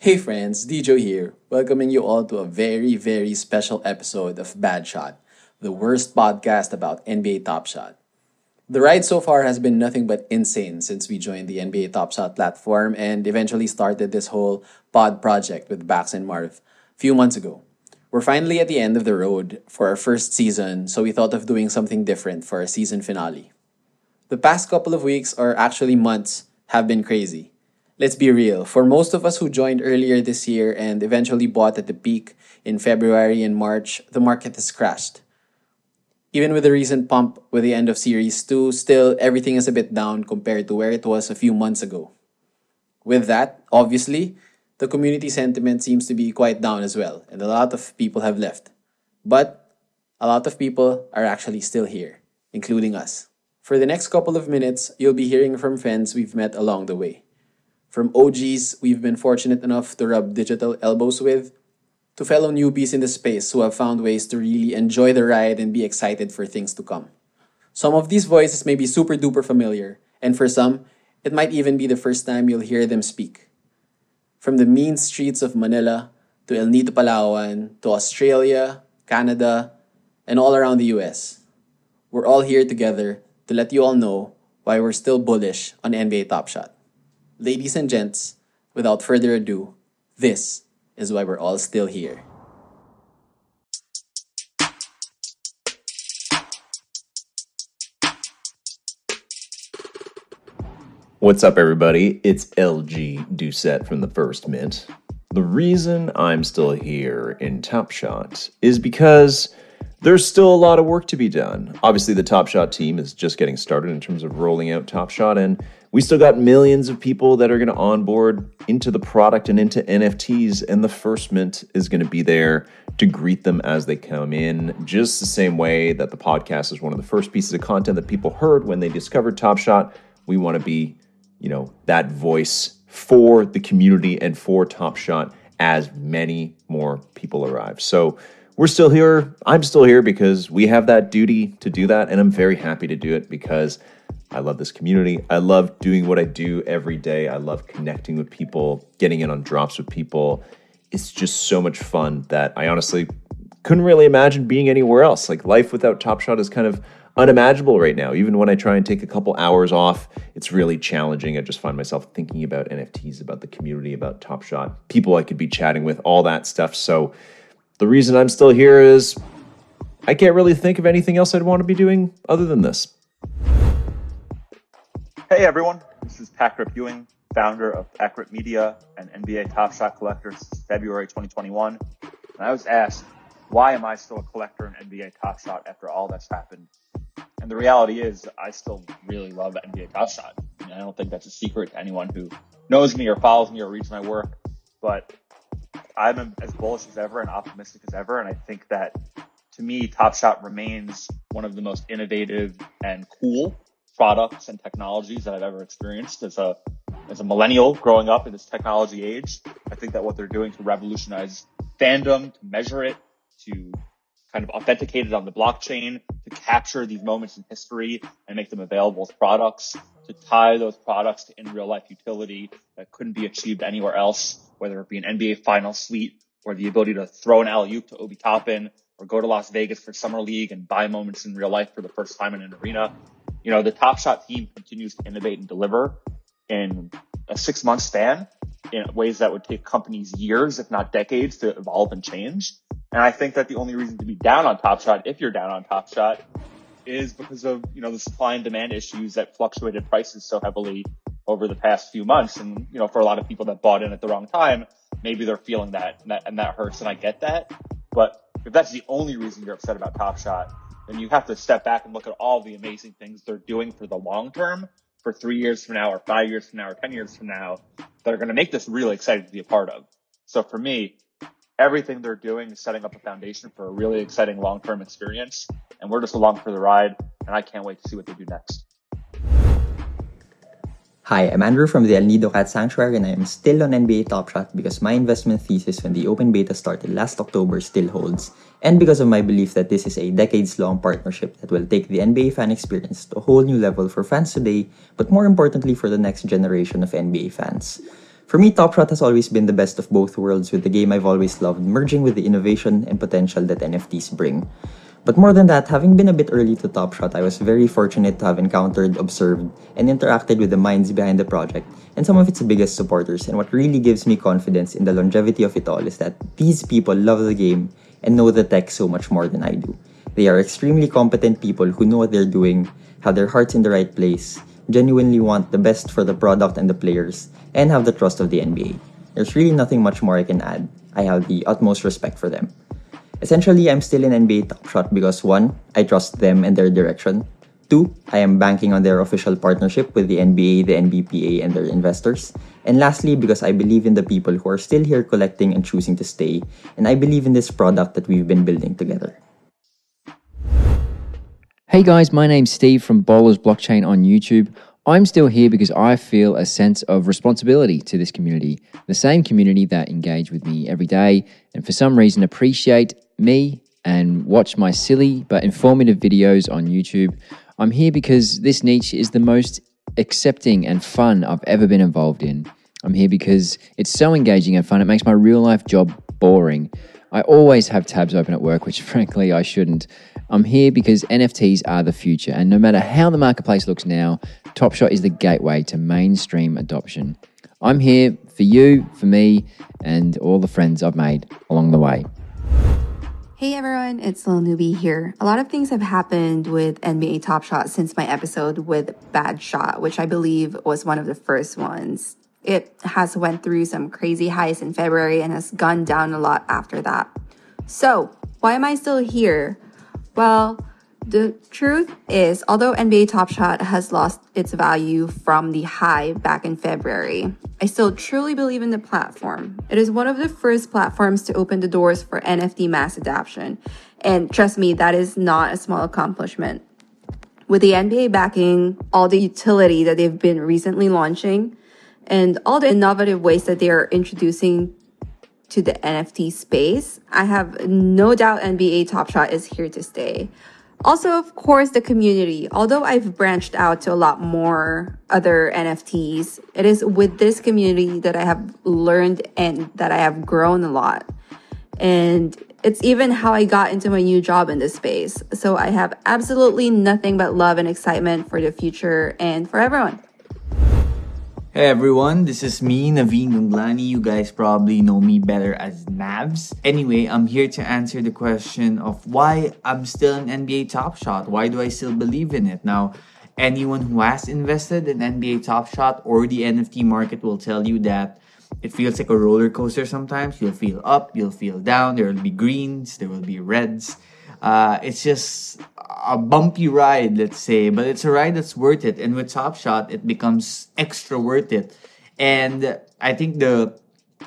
Hey friends, DJ here, welcoming you all to a very, very special episode of Bad Shot, the worst podcast about NBA Top Shot. The ride so far has been nothing but insane since we joined the NBA Top Shot platform and eventually started this whole pod project with Bax and Marv a few months ago. We're finally at the end of the road for our first season, so we thought of doing something different for our season finale. The past couple of weeks, or actually months, have been crazy. Let's be real, for most of us who joined earlier this year and eventually bought at the peak in February and March, the market has crashed. Even with the recent pump with the end of Series 2, still everything is a bit down compared to where it was a few months ago. With that, obviously, the community sentiment seems to be quite down as well, and a lot of people have left. But a lot of people are actually still here, including us. For the next couple of minutes, you'll be hearing from friends we've met along the way. From OGs we've been fortunate enough to rub digital elbows with, to fellow newbies in the space who have found ways to really enjoy the ride and be excited for things to come. Some of these voices may be super duper familiar, and for some, it might even be the first time you'll hear them speak. From the mean streets of Manila to El Nido, Palawan to Australia, Canada, and all around the US, we're all here together to let you all know why we're still bullish on NBA Top Shot. Ladies and gents, without further ado, this is why we're all still here. What's up, everybody? It's LG Doucette from the First Mint. The reason I'm still here in Top Shot is because there's still a lot of work to be done. Obviously, the Top Shot team is just getting started in terms of rolling out Top Shot, and we still got millions of people that are going to onboard into the product and into NFTs, and the First Mint is going to be there to greet them as they come in, just the same way that the podcast is one of the first pieces of content that people heard when they discovered Top Shot. We want to be, you know, that voice for the community and for Top Shot as many more people arrive. So we're still here. I'm still here because we have that duty to do that, and I'm very happy to do it because I love this community. I love doing what I do every day. I love connecting with people, getting in on drops with people. It's just so much fun that I honestly couldn't really imagine being anywhere else. Like life without Top Shot is kind of unimaginable right now. Even when I try and take a couple hours off, it's really challenging. I just find myself thinking about NFTs, about the community, about Top Shot, people I could be chatting with, all that stuff. So the reason I'm still here is I can't really think of anything else I'd want to be doing other than this. Hey everyone, this is Patrick Ewing, founder of Accurate Media and NBA Top Shot Collector since February 2021. And I was asked, why am I still a collector in NBA Top Shot after all that's happened? And the reality is, I still really love NBA Top Shot. I, mean, I don't think that's a secret to anyone who knows me or follows me or reads my work. But I'm as bullish as ever and optimistic as ever. And I think that to me, Top Shot remains one of the most innovative and cool products and technologies that I've ever experienced as a as a millennial growing up in this technology age. I think that what they're doing to revolutionize fandom, to measure it, to kind of authenticate it on the blockchain, to capture these moments in history and make them available as products, to tie those products to in real life utility that couldn't be achieved anywhere else, whether it be an NBA final suite or the ability to throw an alley oop to Obi Toppin or go to Las Vegas for summer league and buy moments in real life for the first time in an arena. You know, the Top Shot team continues to innovate and deliver in a six month span in ways that would take companies years, if not decades to evolve and change. And I think that the only reason to be down on Top Shot, if you're down on Top Shot, is because of, you know, the supply and demand issues that fluctuated prices so heavily over the past few months. And, you know, for a lot of people that bought in at the wrong time, maybe they're feeling that and that, and that hurts. And I get that. But if that's the only reason you're upset about Top Shot, then you have to step back and look at all the amazing things they're doing for the long term for three years from now or five years from now or 10 years from now that are going to make this really exciting to be a part of. So for me, everything they're doing is setting up a foundation for a really exciting long-term experience. And we're just along for the ride. And I can't wait to see what they do next. Hi, I'm Andrew from the El Nido Cat Sanctuary and I am still on NBA Top Shot because my investment thesis when the open beta started last October still holds, and because of my belief that this is a decades long partnership that will take the NBA fan experience to a whole new level for fans today, but more importantly for the next generation of NBA fans. For me, Top Shot has always been the best of both worlds with the game I've always loved merging with the innovation and potential that NFTs bring. But more than that, having been a bit early to Top Shot, I was very fortunate to have encountered, observed, and interacted with the minds behind the project and some of its biggest supporters. And what really gives me confidence in the longevity of it all is that these people love the game and know the tech so much more than I do. They are extremely competent people who know what they're doing, have their hearts in the right place, genuinely want the best for the product and the players, and have the trust of the NBA. There's really nothing much more I can add. I have the utmost respect for them. Essentially, I'm still in NBA Top Shot because one, I trust them and their direction. Two, I am banking on their official partnership with the NBA, the NBPA, and their investors. And lastly, because I believe in the people who are still here collecting and choosing to stay, and I believe in this product that we've been building together. Hey guys, my name's Steve from Bowlers Blockchain on YouTube. I'm still here because I feel a sense of responsibility to this community, the same community that engage with me every day and for some reason appreciate me and watch my silly but informative videos on YouTube. I'm here because this niche is the most accepting and fun I've ever been involved in. I'm here because it's so engaging and fun. It makes my real life job boring. I always have tabs open at work, which frankly I shouldn't. I'm here because NFTs are the future, and no matter how the marketplace looks now, Top Shot is the gateway to mainstream adoption. I'm here for you, for me, and all the friends I've made along the way. Hey everyone, it's Lil Newbie here. A lot of things have happened with NBA Top Shot since my episode with Bad Shot, which I believe was one of the first ones. It has went through some crazy highs in February and has gone down a lot after that. So, why am I still here? Well, the truth is, although NBA Top Shot has lost its value from the high back in February, I still truly believe in the platform. It is one of the first platforms to open the doors for NFT mass adoption. And trust me, that is not a small accomplishment. With the NBA backing, all the utility that they've been recently launching, and all the innovative ways that they are introducing to the NFT space, I have no doubt NBA Top Shot is here to stay. Also, of course, the community. Although I've branched out to a lot more other NFTs, it is with this community that I have learned and that I have grown a lot. And it's even how I got into my new job in this space. So I have absolutely nothing but love and excitement for the future and for everyone. Hey everyone, this is me, Naveen Ganglani. You guys probably know me better as Navs. Anyway, I'm here to answer the question of why I'm still an NBA Top Shot. Why do I still believe in it? Now, anyone who has invested in NBA Top Shot or the NFT market will tell you that it feels like a roller coaster sometimes. You'll feel up, you'll feel down. There will be greens, there will be reds. Uh, it's just a bumpy ride, let's say, but it's a ride that's worth it. And with Top Shot, it becomes extra worth it. And I think the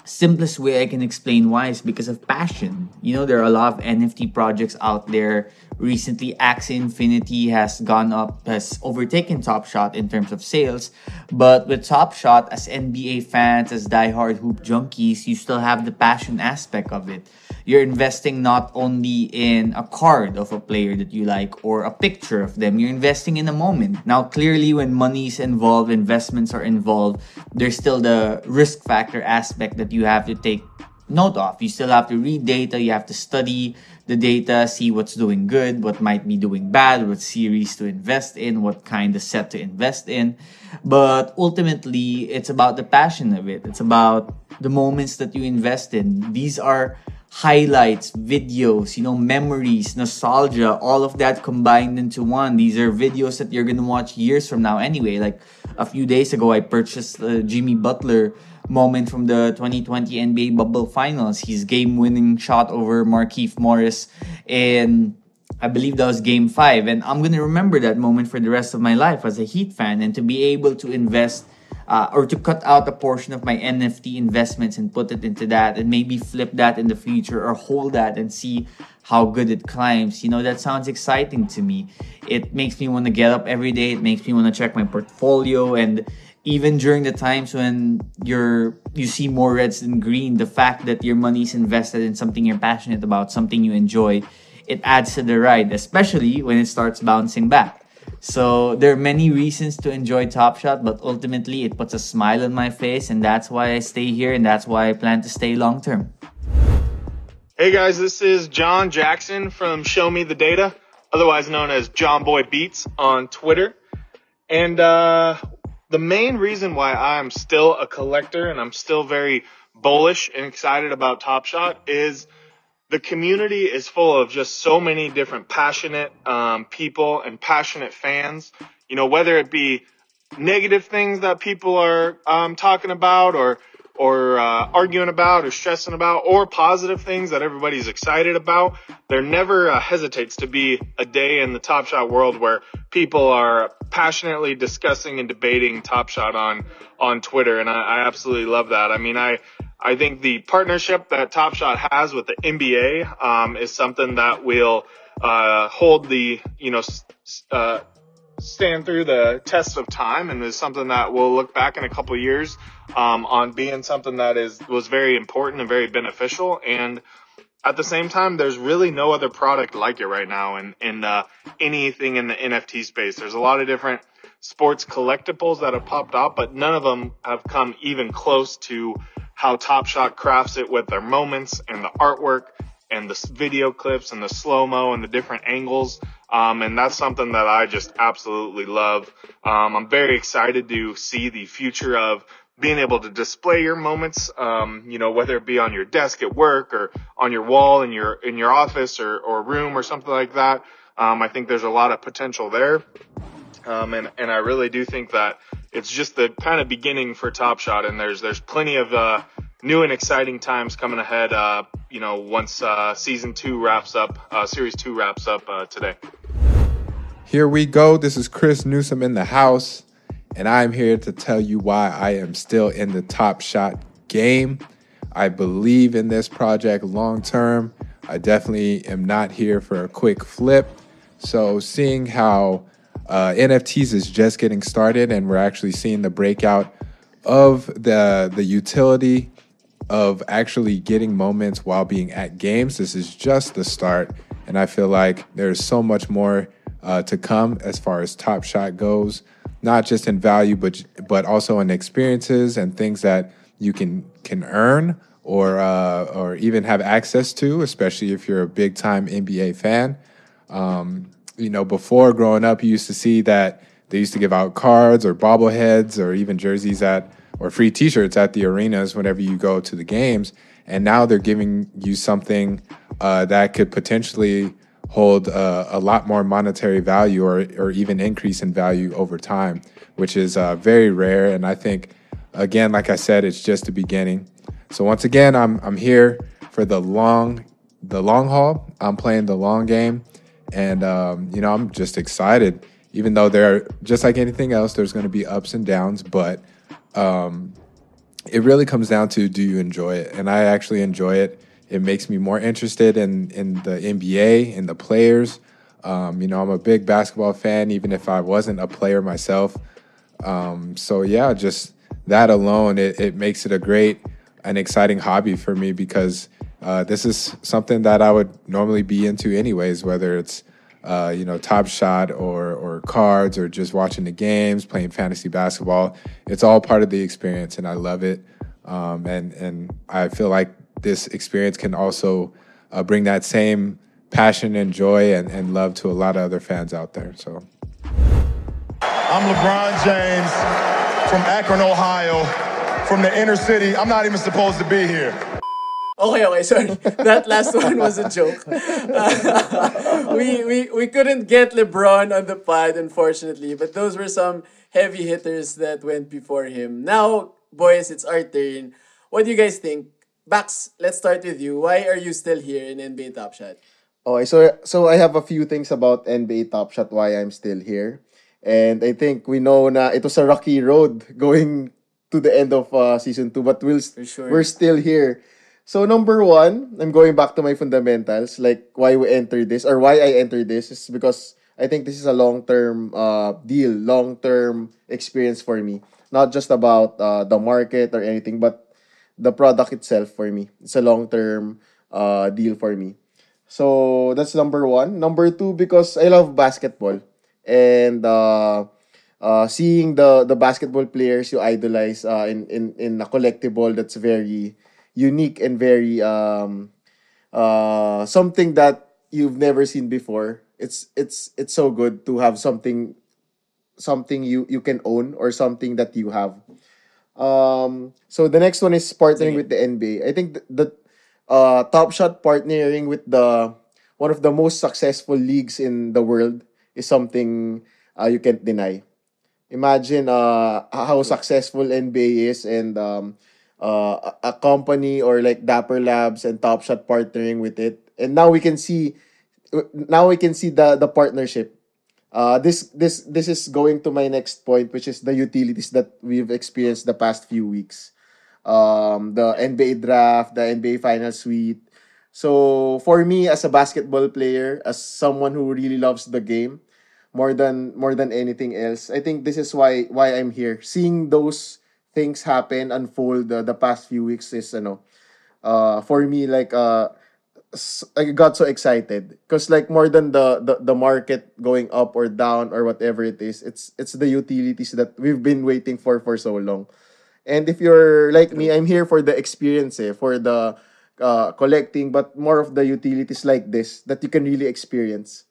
simplest way I can explain why is because of passion. You know, there are a lot of NFT projects out there. Recently, Axie Infinity has gone up, has overtaken Top Shot in terms of sales. But with Top Shot, as NBA fans, as diehard hoop junkies, you still have the passion aspect of it. You're investing not only in a card of a player that you like or a picture of them, you're investing in a moment. Now, clearly, when money is involved, investments are involved, there's still the risk factor aspect that you have to take note of. You still have to read data, you have to study the data, see what's doing good, what might be doing bad, what series to invest in, what kind of set to invest in. But ultimately, it's about the passion of it. It's about the moments that you invest in. These are highlights, videos, you know, memories, nostalgia, all of that combined into one. These are videos that you're gonna watch years from now anyway. Like a few days ago, I purchased the Jimmy Butler moment from the 2020 NBA bubble finals. His game winning shot over Markieff Morris in I believe that was game five. And I'm going to remember that moment for the rest of my life as a Heat fan. And to be able to invest uh, or to cut out a portion of my NFT investments and put it into that and maybe flip that in the future or hold that and see how good it climbs. You know, that sounds exciting to me. It makes me want to get up every day. It makes me want to check my portfolio and even during the times when you're you see more reds than green, the fact that your money is invested in something you're passionate about, something you enjoy, it adds to the ride, especially when it starts bouncing back. So there are many reasons to enjoy Top Shot, but ultimately it puts a smile on my face, and that's why I stay here, and that's why I plan to stay long term. Hey guys, this is John Jackson from Show Me the Data, otherwise known as John Boy Beats on Twitter. And uh, the main reason why I'm still a collector and I'm still very bullish and excited about Top Shot is the community is full of just so many different passionate um, people and passionate fans. You know, whether it be negative things that people are um, talking about or or uh, arguing about or stressing about or positive things that everybody's excited about. There never uh, hesitates to be a day in the Top Shot world where people are passionately discussing and debating Top Shot on on Twitter, and I, I absolutely love that. I mean, I I think the partnership that Top Shot has with the NBA um, is something that will uh, hold the you know uh, stand through the test of time and is something that we'll look back in a couple years um, on being something that is was very important and very beneficial and at the same time there's really no other product like it right now in in uh, anything in the NFT space there's a lot of different sports collectibles that have popped up but none of them have come even close to how Top Shot crafts it with their moments and the artwork and the video clips and the slow mo and the different angles. Um, and that's something that I just absolutely love. Um, I'm very excited to see the future of being able to display your moments, um, you know, whether it be on your desk at work or on your wall in your, in your office or, or room or something like that. Um, I think there's a lot of potential there. Um, and, and I really do think that it's just the kind of beginning for Top Shot and there's, there's plenty of, uh, new and exciting times coming ahead. Uh, you know, once uh, season two wraps up, uh, series two wraps up uh, today. Here we go. This is Chris Newsom in the house, and I'm here to tell you why I am still in the Top Shot game. I believe in this project long term. I definitely am not here for a quick flip. So, seeing how uh, NFTs is just getting started, and we're actually seeing the breakout of the the utility of actually getting moments while being at games. This is just the start, and I feel like there's so much more uh, to come as far as Top Shot goes, not just in value, but but also in experiences and things that you can can earn or uh, or even have access to, especially if you're a big time NBA fan. Um, you know, before growing up, you used to see that they used to give out cards or bobbleheads or even jerseys at or free T-shirts at the arenas whenever you go to the games. And now they're giving you something uh, that could potentially hold a lot more monetary value or, or even increase in value over time, which is uh, very rare. And I think, again, like I said, it's just the beginning. So once again, I'm I'm here for the long the long haul. I'm playing the long game, and um, you know I'm just excited. Even though there, are, just like anything else, there's going to be ups and downs, but um, it really comes down to do you enjoy it? And I actually enjoy it. It makes me more interested in in the NBA and the players. Um, you know, I'm a big basketball fan, even if I wasn't a player myself. Um, so yeah, just that alone, it, it makes it a great and exciting hobby for me because uh, this is something that I would normally be into anyways, whether it's uh, you know, Top Shot or or cards or just watching the games, playing fantasy basketball. It's all part of the experience, and I love it. Um, and and I feel like this experience can also uh, bring that same passion and joy and, and love to a lot of other fans out there. So, I'm LeBron James from Akron, Ohio, from the inner city. I'm not even supposed to be here. Okay, okay, sorry. That last one was a joke. Uh, we, we, we couldn't get LeBron on the pod, unfortunately, but those were some heavy hitters that went before him. Now, boys, it's our turn. What do you guys think? Bax, let's start with you. Why are you still here in NBA Top Shot? Okay, so so I have a few things about NBA Top Shot why I'm still here. And I think we know na it was a rocky road going to the end of uh, season 2 but we'll sure. we're still here. So number 1, I'm going back to my fundamentals like why we entered this or why I entered this is because I think this is a long-term uh, deal, long-term experience for me. Not just about uh, the market or anything but the product itself for me. It's a long-term uh, deal for me. So that's number one. Number two, because I love basketball and uh, uh, seeing the the basketball players you idolize uh, in in in a collectible that's very unique and very um uh something that you've never seen before. It's it's it's so good to have something something you you can own or something that you have. Um, so the next one is partnering with the NBA. I think th- the uh, Top Shot partnering with the one of the most successful leagues in the world is something uh, you can't deny. Imagine uh, how successful NBA is and um, uh, a a company or like Dapper Labs and Top Shot partnering with it. And now we can see now we can see the the partnership uh, this this this is going to my next point, which is the utilities that we've experienced the past few weeks. Um, the NBA draft, the NBA final suite. So for me, as a basketball player, as someone who really loves the game, more than more than anything else, I think this is why why I'm here. Seeing those things happen unfold uh, the past few weeks is know, uh, for me like uh I got so excited because like more than the, the the market going up or down or whatever it is, it's it's the utilities that we've been waiting for for so long. And if you're like me, I'm here for the experience, eh, for the uh, collecting, but more of the utilities like this that you can really experience.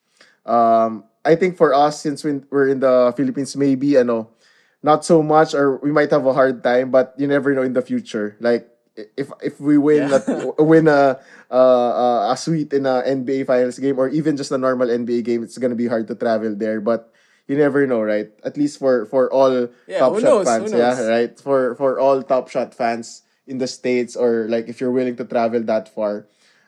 Um, I think for us, since we- we're in the Philippines, maybe I know not so much, or we might have a hard time, but you never know in the future. Like if if we win Yeah. a, win a uh, a suite in a NBA Finals game or even just a normal NBA game, it's gonna be hard to travel there. But you never know, right? At least for for all Yeah, Top Shot knows? Fans, yeah, right? For for all Top Shot fans in the states or like if you're willing to travel that far,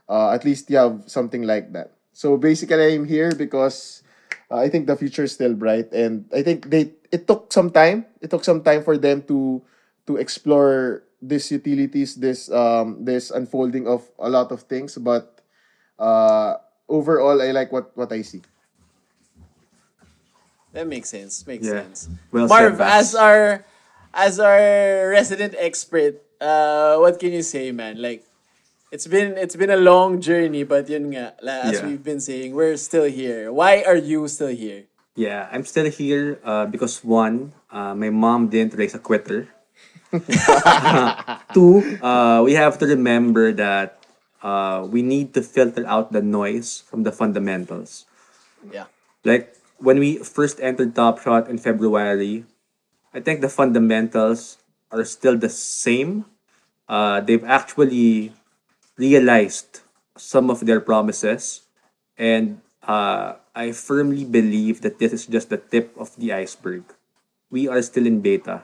uh, at least you have something like that. So basically, I'm here because uh, I think the future is still bright, and I think they it took some time. It took some time for them to to explore these utilities, this um this unfolding of a lot of things. But uh, overall, I like what what I see. That makes sense. Makes Yeah. sense. Well Marv, said, Bax. as our as our resident expert, uh, what can you say, man? Like, it's been it's been a long journey, but yun nga, la- as Yeah. we've been saying, we're still here. Why are you still here? Yeah, I'm still here uh, because one, uh, my mom didn't raise a quitter. Two, uh, we have to remember that uh, we need to filter out the noise from the fundamentals. Yeah. Like when we first entered Top Shot in February, I think the fundamentals are still the same. Uh, they've actually realized some of their promises, and uh, I firmly believe that this is just the tip of the iceberg. We are still in beta.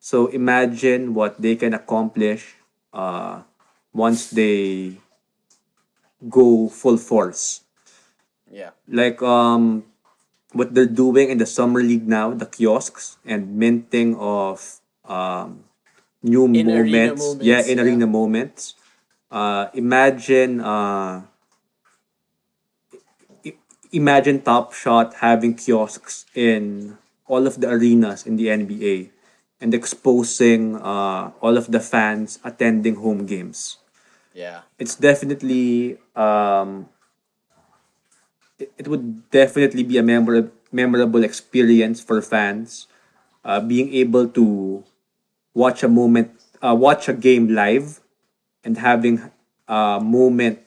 So imagine what they can accomplish uh, once they go full force Yeah. like um what they're doing in the summer league now the kiosks and minting of um new In arena moments. yeah moments, in yeah. arena moments uh imagine uh imagine top shot having kiosks in all of the arenas in the nba and exposing uh all of the fans attending home games Yeah. it's definitely um it, it would definitely be a memorable memorable experience for fans uh, being able to watch a moment uh, watch a game live and having a moment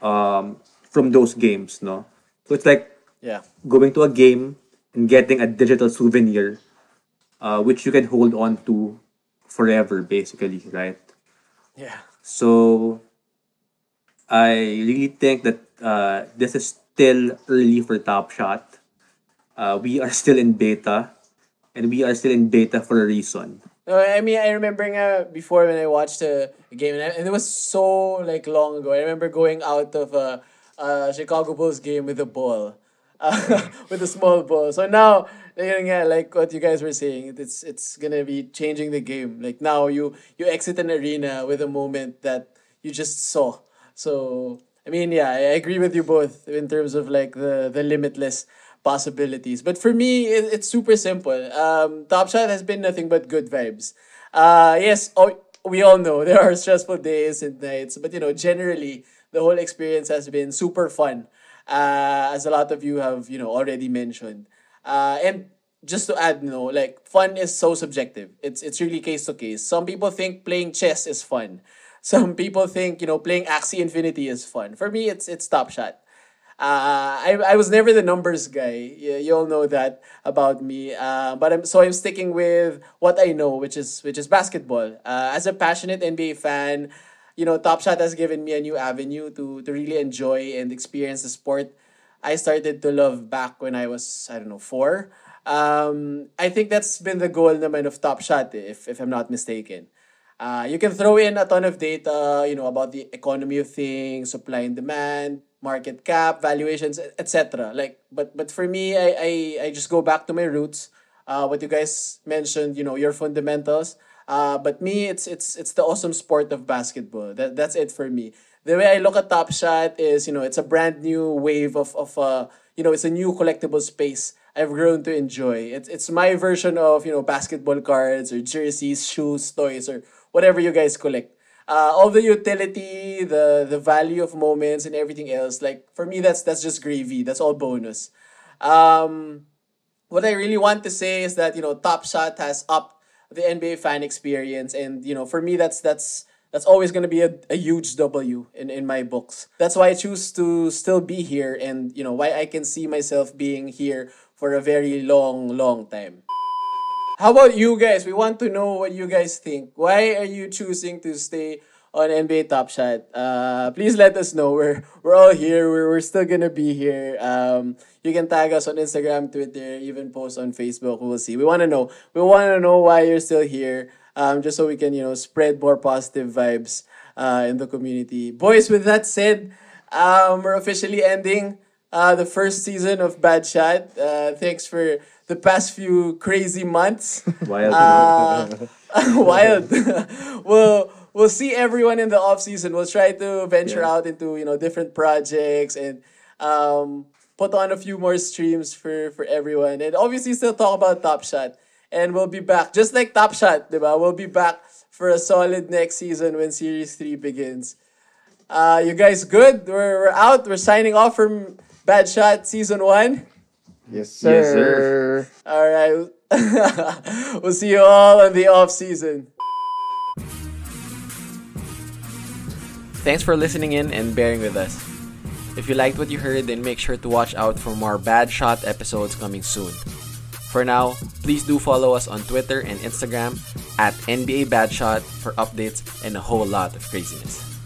um, from those games no so it's like Yeah. going to a game and getting a digital souvenir uh, which you can hold on to forever basically right Yeah. so I really think that uh, this is still early for Top Shot. Uh, we are still in beta, and we are still in beta for a reason. No, I mean, I remember nga before when I watched a, a game, and, I- and it was so like long ago. I remember going out of a uh, Chicago Bulls game with a ball, uh, with a small ball. So now, nga, like what you guys were saying, it's it's gonna be changing the game. Like now, you you exit an arena with a moment that you just saw. So I mean, yeah, I agree with you both in terms of like the the limitless possibilities. But for me, it, it's super simple. Um, Top Shot has been nothing but good vibes. Uh, yes, oh, we all know there are stressful days and nights, but you know, generally the whole experience has been super fun. Uh, as a lot of you have, you know, already mentioned. Uh, and just to add, you know, like fun is so subjective. It's it's really case to case. Some people think playing chess is fun. Some people think, you know, playing Axie Infinity is fun. For me, it's it's Top Shot. Uh, I, I was never the numbers guy. You, you all know that about me. Uh, but I'm so I'm sticking with what I know, which is which is basketball. Uh, as a passionate NBA fan, you know, Top Shot has given me a new avenue to to really enjoy and experience the sport. I started to love back when I was I don't know four. Um, I think that's been the goal naman of Top Shot, eh, if if I'm not mistaken. Uh, you can throw in a ton of data, you know, about the economy of things, supply and demand, market cap, valuations, etc. Like, but but for me, I, I I just go back to my roots. Uh, what you guys mentioned, you know, your fundamentals. Uh, but me, it's it's it's the awesome sport of basketball. That that's it for me. The way I look at Top Shot is, you know, it's a brand new wave of of uh, you know, it's a new collectible space I've grown to enjoy. It's it's my version of you know basketball cards or jerseys, shoes, toys, or whatever you guys collect. Uh, all the utility, the the value of moments, and everything else. Like for me, that's that's just gravy. That's all bonus. Um, what I really want to say is that you know Top Shot has upped the NBA fan experience, and you know for me that's that's that's always going to be a, a huge W in, in my books. That's why I choose to still be here and you know why I can see myself being here for a very long long time. How about you guys? We want to know what you guys think. Why are you choosing to stay on NBA Top Shot? Uh, please let us know. We're we're all here. We're, we're still gonna be here. Um, you can tag us on Instagram, Twitter, even post on Facebook. We'll see. We want to know. We want to know why you're still here. Um, just so we can you know spread more positive vibes uh, in the community. Boys, with that said, um, we're officially ending uh, the first season of Bad Shot. Uh, thanks for the past few crazy months. Wild. Uh, wild. we'll we'll see everyone in the off season. We'll try to venture Yeah. out into you know different projects and um, put on a few more streams for for everyone, and obviously still talk about Top Shot. And we'll be back just like Top Shot, diba? We'll be back for a solid next season when Series Three begins. Uh, you guys good? We're, we're out. We're signing off from Bad Shot Season 1. Yes, sir. Yes, sir. All right. we'll see you all in the off season. Thanks for listening in and bearing with us. If you liked what you heard, then make sure to watch out for more Bad Shot episodes coming soon. For now, please do follow us on Twitter and Instagram at NBA Bad Shot for updates and a whole lot of craziness.